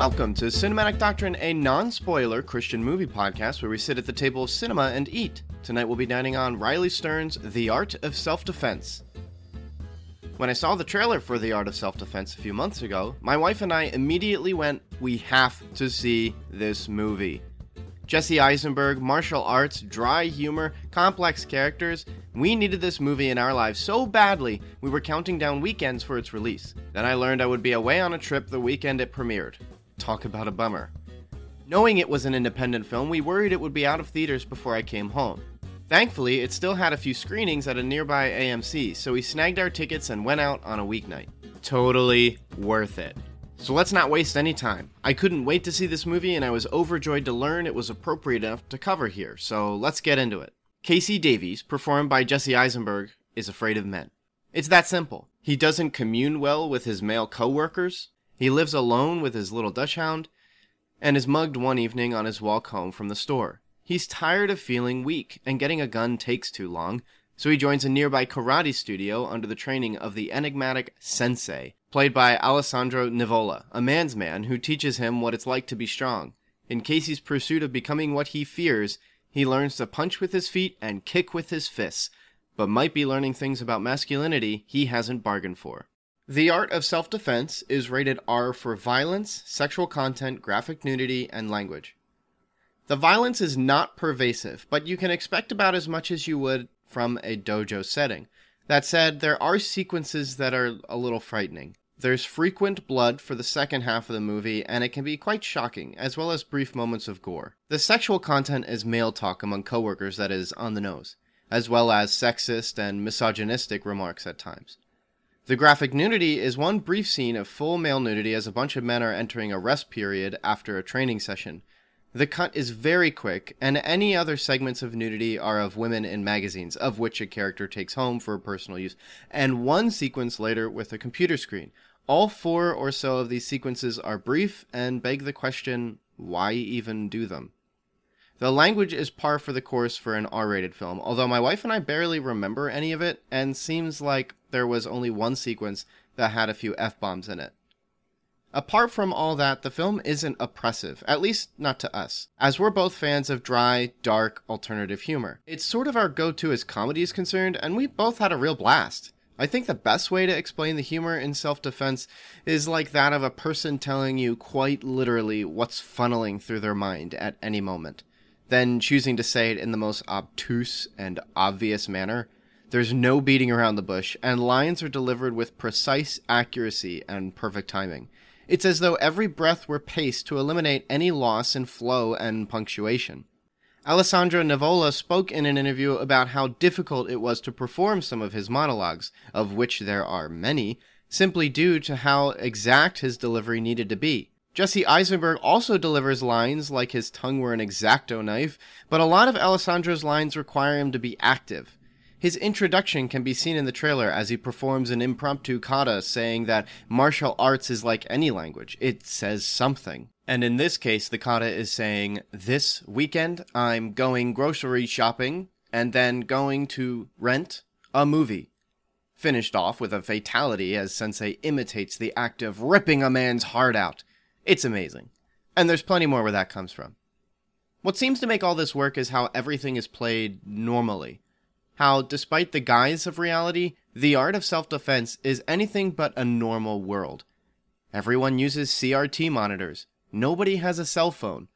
Welcome to Cinematic Doctrine, a non spoiler Christian movie podcast where we sit at the table of cinema and eat. Tonight we'll be dining on Riley Stearns' The Art of Self Defense. When I saw the trailer for The Art of Self Defense a few months ago, my wife and I immediately went, We have to see this movie. Jesse Eisenberg, martial arts, dry humor, complex characters. We needed this movie in our lives so badly, we were counting down weekends for its release. Then I learned I would be away on a trip the weekend it premiered. Talk about a bummer. Knowing it was an independent film, we worried it would be out of theaters before I came home. Thankfully, it still had a few screenings at a nearby AMC, so we snagged our tickets and went out on a weeknight. Totally worth it. So let's not waste any time. I couldn't wait to see this movie, and I was overjoyed to learn it was appropriate enough to cover here, so let's get into it. Casey Davies, performed by Jesse Eisenberg, is afraid of men. It's that simple. He doesn't commune well with his male coworkers, he lives alone with his little dachshund and is mugged one evening on his walk home from the store. He's tired of feeling weak, and getting a gun takes too long, so he joins a nearby karate studio under the training of the enigmatic Sensei, played by Alessandro Nivola, a man's man who teaches him what it's like to be strong. In Casey's pursuit of becoming what he fears, he learns to punch with his feet and kick with his fists, but might be learning things about masculinity he hasn't bargained for. The Art of Self Defense is rated R for violence, sexual content, graphic nudity, and language. The violence is not pervasive, but you can expect about as much as you would from a dojo setting. That said, there are sequences that are a little frightening. There's frequent blood for the second half of the movie, and it can be quite shocking, as well as brief moments of gore. The sexual content is male talk among coworkers that is on the nose, as well as sexist and misogynistic remarks at times. The graphic nudity is one brief scene of full male nudity as a bunch of men are entering a rest period after a training session. The cut is very quick, and any other segments of nudity are of women in magazines, of which a character takes home for personal use, and one sequence later with a computer screen. All four or so of these sequences are brief and beg the question why even do them? The language is par for the course for an R rated film, although my wife and I barely remember any of it, and seems like there was only one sequence that had a few F bombs in it. Apart from all that, the film isn't oppressive, at least not to us, as we're both fans of dry, dark, alternative humor. It's sort of our go to as comedy is concerned, and we both had a real blast. I think the best way to explain the humor in self defense is like that of a person telling you quite literally what's funneling through their mind at any moment then choosing to say it in the most obtuse and obvious manner. There's no beating around the bush, and lines are delivered with precise accuracy and perfect timing. It's as though every breath were paced to eliminate any loss in flow and punctuation. Alessandro Nivola spoke in an interview about how difficult it was to perform some of his monologues, of which there are many, simply due to how exact his delivery needed to be. Jesse Eisenberg also delivers lines like his tongue were an exacto knife, but a lot of Alessandro's lines require him to be active. His introduction can be seen in the trailer as he performs an impromptu kata saying that martial arts is like any language, it says something. And in this case, the kata is saying, This weekend I'm going grocery shopping and then going to rent a movie. Finished off with a fatality as Sensei imitates the act of ripping a man's heart out. It's amazing. And there's plenty more where that comes from. What seems to make all this work is how everything is played normally. How, despite the guise of reality, the art of self defense is anything but a normal world. Everyone uses CRT monitors. Nobody has a cell phone.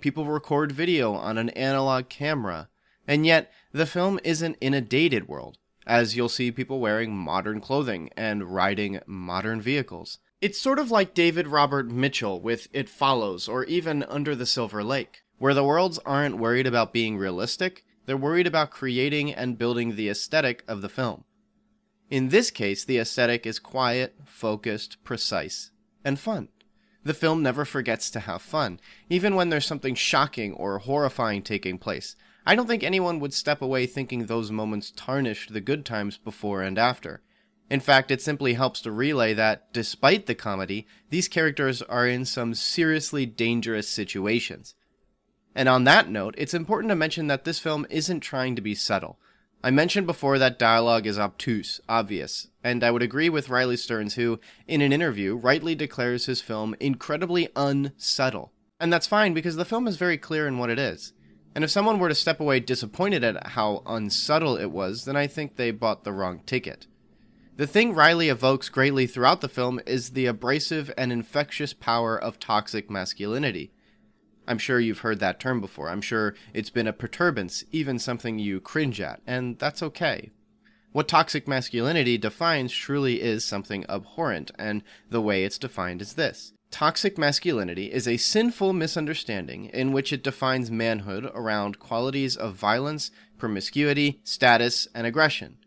People record video on an analog camera. And yet, the film isn't in a dated world, as you'll see people wearing modern clothing and riding modern vehicles. It's sort of like David Robert Mitchell with It Follows, or even Under the Silver Lake, where the worlds aren't worried about being realistic, they're worried about creating and building the aesthetic of the film. In this case, the aesthetic is quiet, focused, precise. and fun. The film never forgets to have fun, even when there's something shocking or horrifying taking place. I don't think anyone would step away thinking those moments tarnished the good times before and after. In fact, it simply helps to relay that, despite the comedy, these characters are in some seriously dangerous situations. And on that note, it's important to mention that this film isn't trying to be subtle. I mentioned before that dialogue is obtuse, obvious, and I would agree with Riley Stearns, who, in an interview, rightly declares his film incredibly unsubtle. And that's fine because the film is very clear in what it is. And if someone were to step away disappointed at how unsubtle it was, then I think they bought the wrong ticket. The thing Riley evokes greatly throughout the film is the abrasive and infectious power of toxic masculinity. I'm sure you've heard that term before. I'm sure it's been a perturbance, even something you cringe at, and that's okay. What toxic masculinity defines truly is something abhorrent, and the way it's defined is this. Toxic masculinity is a sinful misunderstanding in which it defines manhood around qualities of violence, promiscuity, status, and aggression.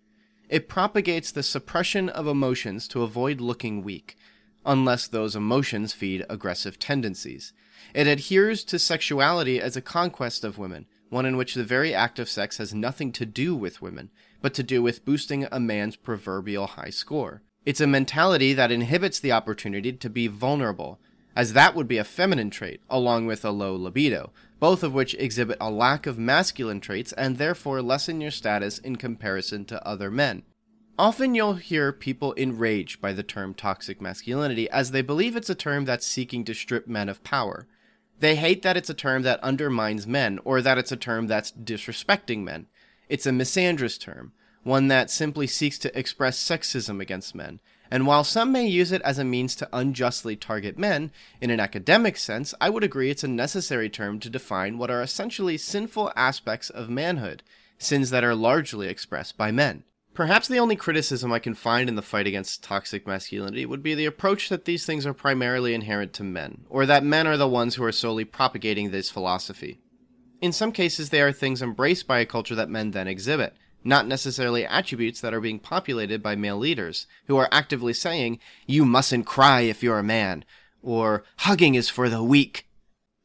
It propagates the suppression of emotions to avoid looking weak, unless those emotions feed aggressive tendencies. It adheres to sexuality as a conquest of women, one in which the very act of sex has nothing to do with women, but to do with boosting a man's proverbial high score. It's a mentality that inhibits the opportunity to be vulnerable, as that would be a feminine trait, along with a low libido, both of which exhibit a lack of masculine traits and therefore lessen your status in comparison to other men. Often you'll hear people enraged by the term toxic masculinity as they believe it's a term that's seeking to strip men of power. They hate that it's a term that undermines men or that it's a term that's disrespecting men. It's a misandrous term, one that simply seeks to express sexism against men, and while some may use it as a means to unjustly target men, in an academic sense, I would agree it's a necessary term to define what are essentially sinful aspects of manhood, sins that are largely expressed by men. Perhaps the only criticism I can find in the fight against toxic masculinity would be the approach that these things are primarily inherent to men, or that men are the ones who are solely propagating this philosophy. In some cases, they are things embraced by a culture that men then exhibit, not necessarily attributes that are being populated by male leaders, who are actively saying, you mustn't cry if you're a man, or hugging is for the weak.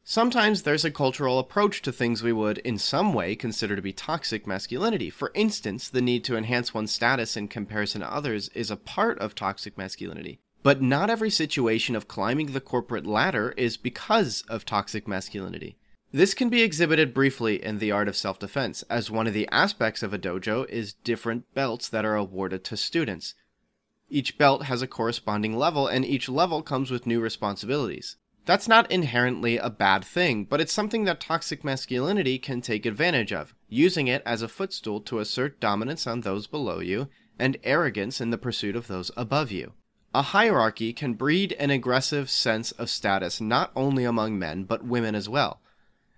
Sometimes there's a cultural approach to things we would, in some way, consider to be toxic masculinity. For instance, the need to enhance one's status in comparison to others is a part of toxic masculinity. But not every situation of climbing the corporate ladder is because of toxic masculinity. This can be exhibited briefly in The Art of Self Defense, as one of the aspects of a dojo is different belts that are awarded to students. Each belt has a corresponding level, and each level comes with new responsibilities. That's not inherently a bad thing, but it's something that toxic masculinity can take advantage of, using it as a footstool to assert dominance on those below you and arrogance in the pursuit of those above you. A hierarchy can breed an aggressive sense of status not only among men, but women as well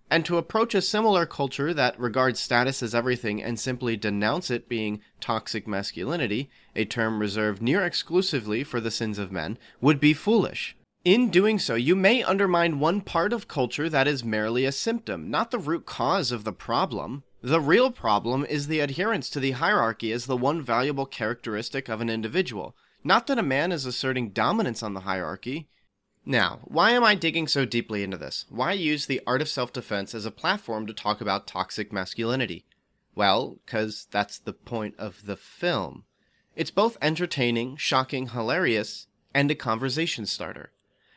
and to approach a similar culture that regards status as everything and simply denounce it being toxic masculinity, a term reserved near exclusively for the sins of men, would be foolish. In doing so, you may undermine one part of culture that is merely a symptom, not the root cause of the problem. The real problem is the adherence to the hierarchy as the one valuable characteristic of an individual. Not that a man is asserting dominance on the hierarchy. Now, why am I digging so deeply into this? Why use the art of self defense as a platform to talk about toxic masculinity? Well, because that's the point of the film. It's both entertaining, shocking, hilarious, and a conversation starter.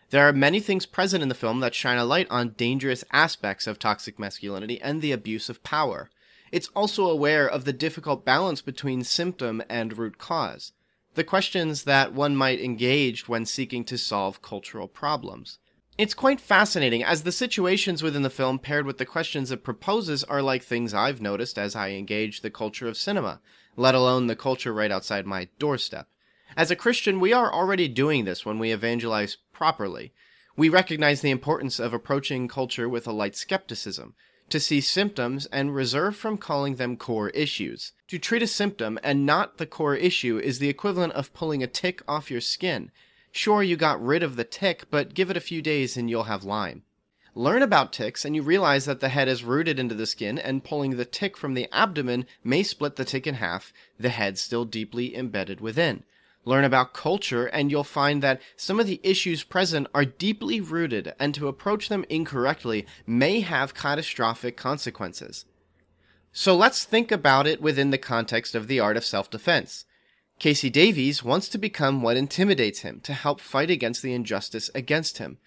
There are many things present in the film that shine a light on dangerous aspects of toxic masculinity and the abuse of power. It's also aware of the difficult balance between symptom and root cause the questions that one might engage when seeking to solve cultural problems. It's quite fascinating, as the situations within the film paired with the questions it proposes are like things I've noticed as I engage the culture of cinema, let alone the culture right outside my doorstep. As a Christian, we are already doing this when we evangelize properly. We recognize the importance of approaching culture with a light skepticism, to see symptoms and reserve from calling them core issues. To treat a symptom and not the core issue is the equivalent of pulling a tick off your skin. Sure, you got rid of the tick, but give it a few days and you'll have Lyme. Learn about ticks and you realize that the head is rooted into the skin and pulling the tick from the abdomen may split the tick in half, the head still deeply embedded within. Learn about culture, and you'll find that some of the issues present are deeply rooted, and to approach them incorrectly may have catastrophic consequences. So let's think about it within the context of the art of self defense. Casey Davies wants to become what intimidates him to help fight against the injustice against him.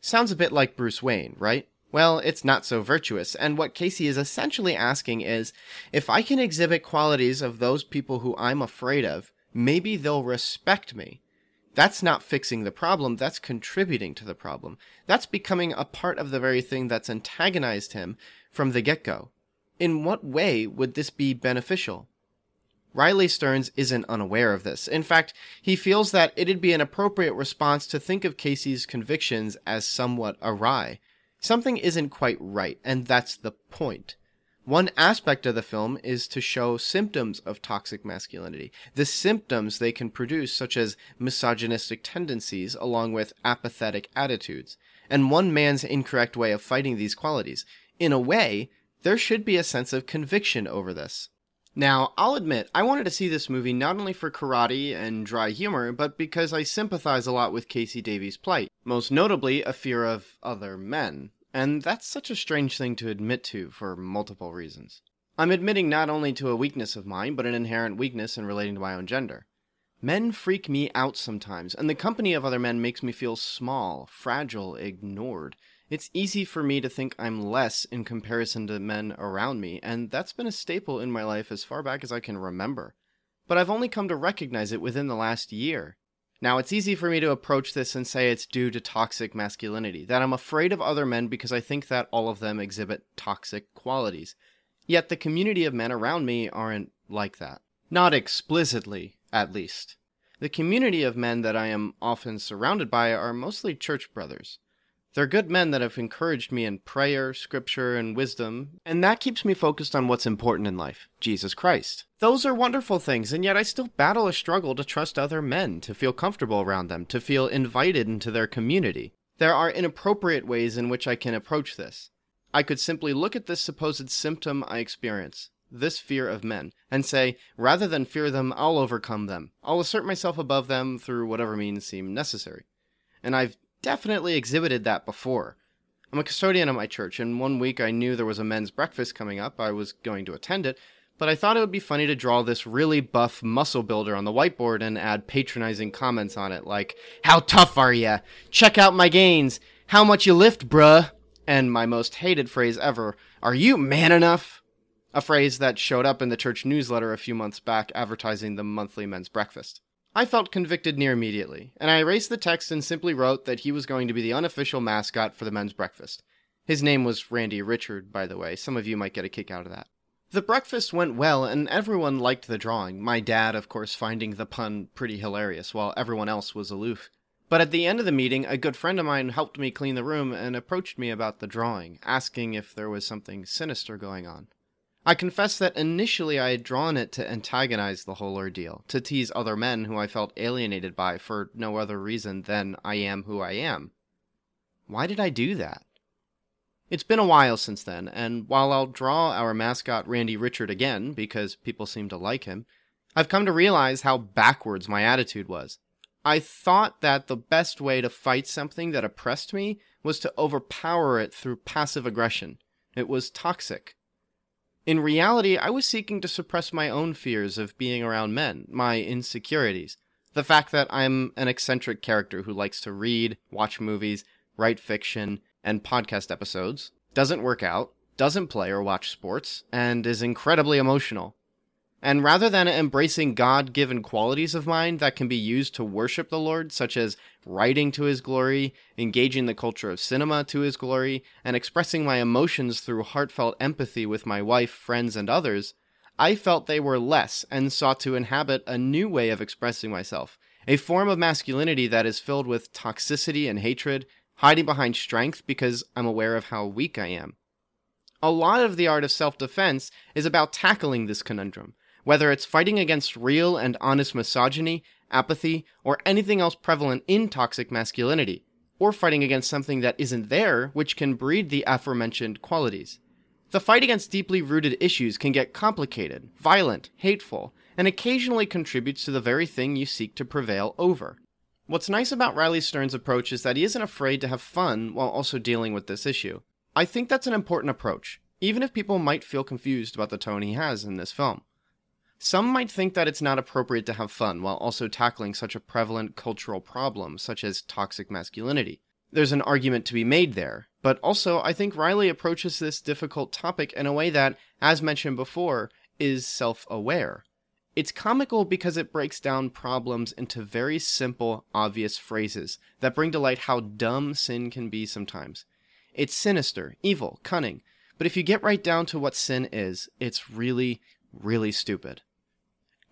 Sounds a bit like Bruce Wayne, right? Well, it's not so virtuous, and what Casey is essentially asking is if I can exhibit qualities of those people who I'm afraid of, maybe they'll respect me. That's not fixing the problem, that's contributing to the problem. That's becoming a part of the very thing that's antagonized him from the get go. In what way would this be beneficial? Riley Stearns isn't unaware of this. In fact, he feels that it'd be an appropriate response to think of Casey's convictions as somewhat awry. Something isn't quite right, and that's the point. One aspect of the film is to show symptoms of toxic masculinity, the symptoms they can produce, such as misogynistic tendencies along with apathetic attitudes, and one man's incorrect way of fighting these qualities. In a way, there should be a sense of conviction over this. Now, I'll admit, I wanted to see this movie not only for karate and dry humor, but because I sympathize a lot with Casey Davies' plight, most notably a fear of other men. And that's such a strange thing to admit to for multiple reasons. I'm admitting not only to a weakness of mine, but an inherent weakness in relating to my own gender. Men freak me out sometimes, and the company of other men makes me feel small, fragile, ignored. It's easy for me to think I'm less in comparison to men around me, and that's been a staple in my life as far back as I can remember. But I've only come to recognize it within the last year. Now, it's easy for me to approach this and say it's due to toxic masculinity, that I'm afraid of other men because I think that all of them exhibit toxic qualities. Yet the community of men around me aren't like that. Not explicitly, at least. The community of men that I am often surrounded by are mostly church brothers. They're good men that have encouraged me in prayer, scripture, and wisdom, and that keeps me focused on what's important in life Jesus Christ. Those are wonderful things, and yet I still battle a struggle to trust other men, to feel comfortable around them, to feel invited into their community. There are inappropriate ways in which I can approach this. I could simply look at this supposed symptom I experience, this fear of men, and say, rather than fear them, I'll overcome them. I'll assert myself above them through whatever means seem necessary. And I've definitely exhibited that before. I'm a custodian at my church, and one week I knew there was a men's breakfast coming up. I was going to attend it, but I thought it would be funny to draw this really buff muscle builder on the whiteboard and add patronizing comments on it like, How tough are ya? Check out my gains. How much you lift, bruh? And my most hated phrase ever, Are you man enough? A phrase that showed up in the church newsletter a few months back advertising the monthly men's breakfast. I felt convicted near immediately, and I erased the text and simply wrote that he was going to be the unofficial mascot for the men's breakfast. His name was Randy Richard, by the way. Some of you might get a kick out of that. The breakfast went well, and everyone liked the drawing. My dad, of course, finding the pun pretty hilarious, while everyone else was aloof. But at the end of the meeting, a good friend of mine helped me clean the room and approached me about the drawing, asking if there was something sinister going on. I confess that initially I had drawn it to antagonize the whole ordeal, to tease other men who I felt alienated by for no other reason than I am who I am. Why did I do that? It's been a while since then, and while I'll draw our mascot Randy Richard again because people seem to like him, I've come to realize how backwards my attitude was. I thought that the best way to fight something that oppressed me was to overpower it through passive aggression. It was toxic. In reality, I was seeking to suppress my own fears of being around men, my insecurities. The fact that I'm an eccentric character who likes to read, watch movies, write fiction, and podcast episodes, doesn't work out, doesn't play or watch sports, and is incredibly emotional. And rather than embracing God given qualities of mine that can be used to worship the Lord, such as writing to his glory, engaging the culture of cinema to his glory, and expressing my emotions through heartfelt empathy with my wife, friends, and others, I felt they were less and sought to inhabit a new way of expressing myself, a form of masculinity that is filled with toxicity and hatred, hiding behind strength because I'm aware of how weak I am. A lot of the art of self defense is about tackling this conundrum whether it's fighting against real and honest misogyny, apathy, or anything else prevalent in toxic masculinity, or fighting against something that isn't there, which can breed the aforementioned qualities. The fight against deeply rooted issues can get complicated, violent, hateful, and occasionally contributes to the very thing you seek to prevail over. What's nice about Riley Stearns' approach is that he isn't afraid to have fun while also dealing with this issue. I think that's an important approach, even if people might feel confused about the tone he has in this film. Some might think that it's not appropriate to have fun while also tackling such a prevalent cultural problem such as toxic masculinity. There's an argument to be made there, but also I think Riley approaches this difficult topic in a way that, as mentioned before, is self aware. It's comical because it breaks down problems into very simple, obvious phrases that bring to light how dumb sin can be sometimes. It's sinister, evil, cunning, but if you get right down to what sin is, it's really, really stupid.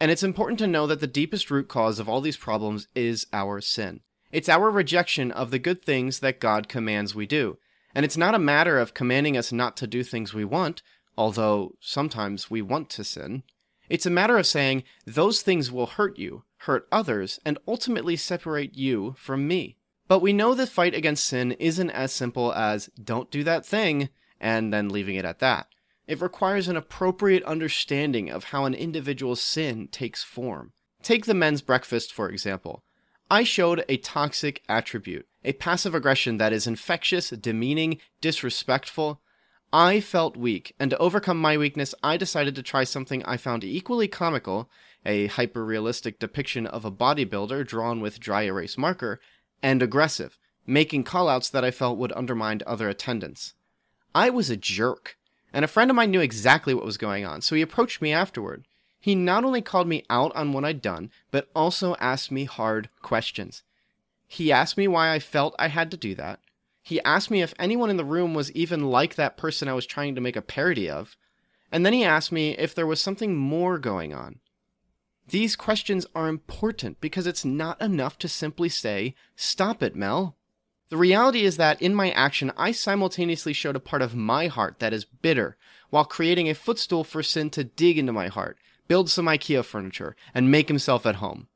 And it's important to know that the deepest root cause of all these problems is our sin. It's our rejection of the good things that God commands we do. And it's not a matter of commanding us not to do things we want, although sometimes we want to sin. It's a matter of saying, those things will hurt you, hurt others, and ultimately separate you from me. But we know the fight against sin isn't as simple as, don't do that thing, and then leaving it at that. It requires an appropriate understanding of how an individual's sin takes form. Take the men's breakfast, for example. I showed a toxic attribute, a passive aggression that is infectious, demeaning, disrespectful, I felt weak, and to overcome my weakness, I decided to try something I found equally comical a hyper realistic depiction of a bodybuilder drawn with dry erase marker, and aggressive, making callouts that I felt would undermine other attendants. I was a jerk, and a friend of mine knew exactly what was going on, so he approached me afterward. He not only called me out on what I'd done, but also asked me hard questions. He asked me why I felt I had to do that. He asked me if anyone in the room was even like that person I was trying to make a parody of. And then he asked me if there was something more going on. These questions are important because it's not enough to simply say, Stop it, Mel. The reality is that in my action, I simultaneously showed a part of my heart that is bitter, while creating a footstool for sin to dig into my heart, build some IKEA furniture, and make himself at home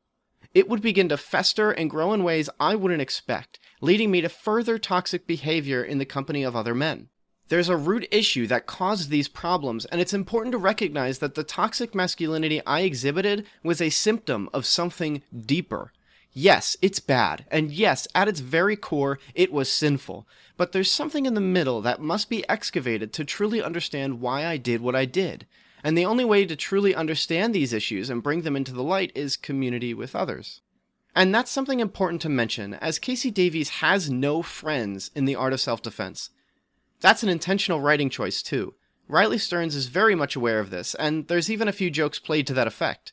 it would begin to fester and grow in ways I wouldn't expect, leading me to further toxic behavior in the company of other men. There's a root issue that caused these problems, and it's important to recognize that the toxic masculinity I exhibited was a symptom of something deeper. Yes, it's bad, and yes, at its very core, it was sinful. But there's something in the middle that must be excavated to truly understand why I did what I did. And the only way to truly understand these issues and bring them into the light is community with others. And that's something important to mention, as Casey Davies has no friends in the art of self defense. That's an intentional writing choice, too. Riley Stearns is very much aware of this, and there's even a few jokes played to that effect.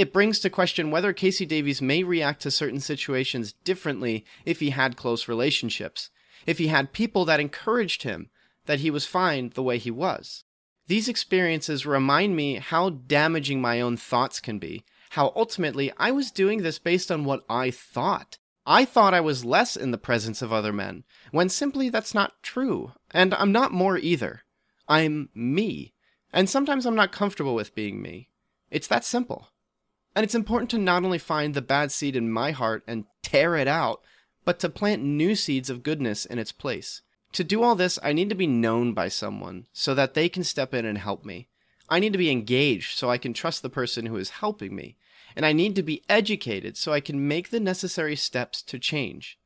It brings to question whether Casey Davies may react to certain situations differently if he had close relationships, if he had people that encouraged him, that he was fine the way he was. These experiences remind me how damaging my own thoughts can be, how ultimately I was doing this based on what I thought. I thought I was less in the presence of other men, when simply that's not true, and I'm not more either. I'm me, and sometimes I'm not comfortable with being me. It's that simple. And it's important to not only find the bad seed in my heart and tear it out, but to plant new seeds of goodness in its place. To do all this, I need to be known by someone so that they can step in and help me. I need to be engaged so I can trust the person who is helping me. And I need to be educated so I can make the necessary steps to change.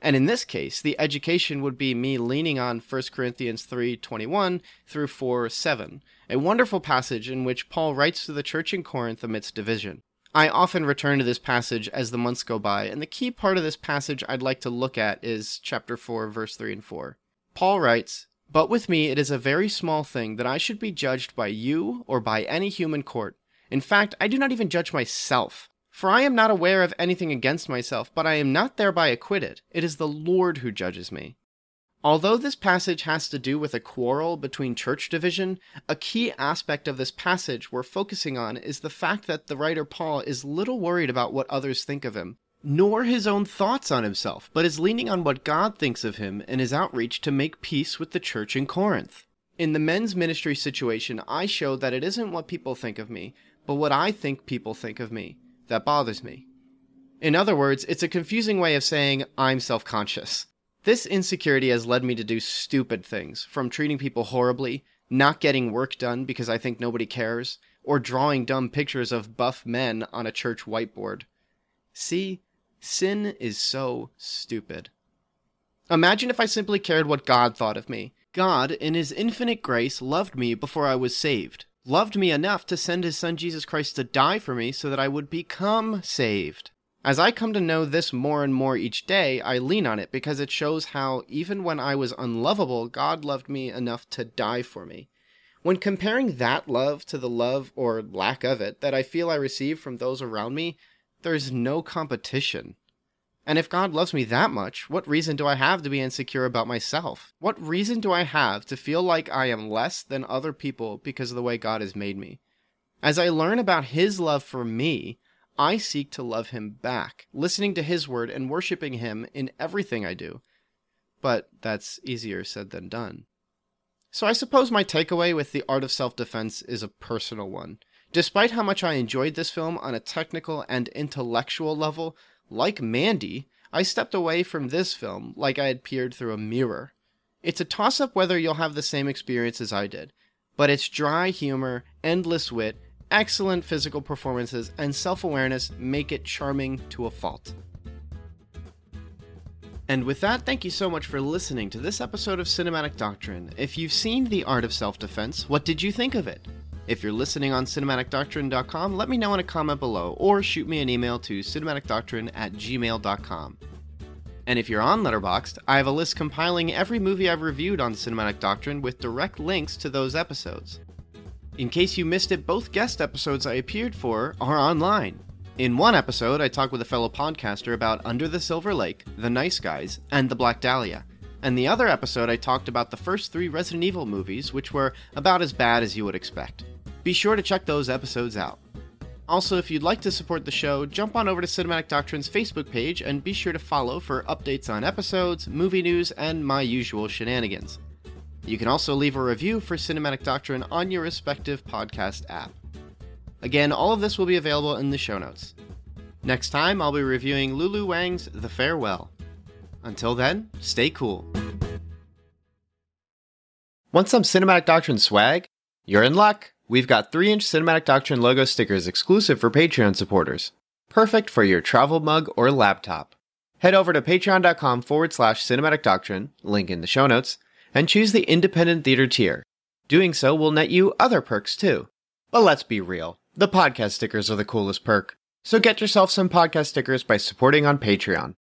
And in this case, the education would be me leaning on 1 Corinthians 3:21 through 4:7, a wonderful passage in which Paul writes to the church in Corinth amidst division. I often return to this passage as the months go by, and the key part of this passage I'd like to look at is chapter 4 verse 3 and 4. Paul writes, But with me it is a very small thing that I should be judged by you or by any human court. In fact, I do not even judge myself. For I am not aware of anything against myself, but I am not thereby acquitted. It is the Lord who judges me. Although this passage has to do with a quarrel between church division, a key aspect of this passage we're focusing on is the fact that the writer Paul is little worried about what others think of him nor his own thoughts on himself, but is leaning on what God thinks of him and his outreach to make peace with the church in Corinth. In the men's ministry situation, I show that it isn't what people think of me, but what I think people think of me that bothers me. In other words, it's a confusing way of saying I'm self conscious. This insecurity has led me to do stupid things, from treating people horribly, not getting work done because I think nobody cares, or drawing dumb pictures of buff men on a church whiteboard. See, sin is so stupid. Imagine if I simply cared what God thought of me. God, in His infinite grace, loved me before I was saved, loved me enough to send His Son Jesus Christ to die for me so that I would become saved. As I come to know this more and more each day, I lean on it because it shows how, even when I was unlovable, God loved me enough to die for me. When comparing that love to the love, or lack of it, that I feel I receive from those around me, there's no competition. And if God loves me that much, what reason do I have to be insecure about myself? What reason do I have to feel like I am less than other people because of the way God has made me? As I learn about His love for me, I seek to love Him back, listening to His word and worshiping Him in everything I do. But that's easier said than done. So I suppose my takeaway with The Art of Self Defense is a personal one. Despite how much I enjoyed this film on a technical and intellectual level, like Mandy, I stepped away from this film like I had peered through a mirror. It's a toss up whether you'll have the same experience as I did, but its dry humor, endless wit, excellent physical performances, and self awareness make it charming to a fault. And with that, thank you so much for listening to this episode of Cinematic Doctrine. If you've seen The Art of Self Defense, what did you think of it? If you're listening on cinematicdoctrine.com, let me know in a comment below or shoot me an email to cinematicdoctrine at gmail.com. And if you're on Letterboxd, I have a list compiling every movie I've reviewed on Cinematic Doctrine with direct links to those episodes. In case you missed it, both guest episodes I appeared for are online. In one episode, I talked with a fellow podcaster about Under the Silver Lake, The Nice Guys, and The Black Dahlia and the other episode I talked about the first three Resident Evil movies, which were about as bad as you would expect. Be sure to check those episodes out. Also, if you'd like to support the show, jump on over to Cinematic Doctrine's Facebook page and be sure to follow for updates on episodes, movie news, and my usual shenanigans. You can also leave a review for Cinematic Doctrine on your respective podcast app. Again, all of this will be available in the show notes. Next time, I'll be reviewing Lulu Wang's The Farewell. Until then, stay cool. Want some Cinematic Doctrine swag? You're in luck. We've got 3 inch Cinematic Doctrine logo stickers exclusive for Patreon supporters. Perfect for your travel mug or laptop. Head over to patreon.com forward slash cinematic doctrine, link in the show notes, and choose the independent theater tier. Doing so will net you other perks too. But let's be real, the podcast stickers are the coolest perk. So get yourself some podcast stickers by supporting on Patreon.